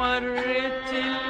مرة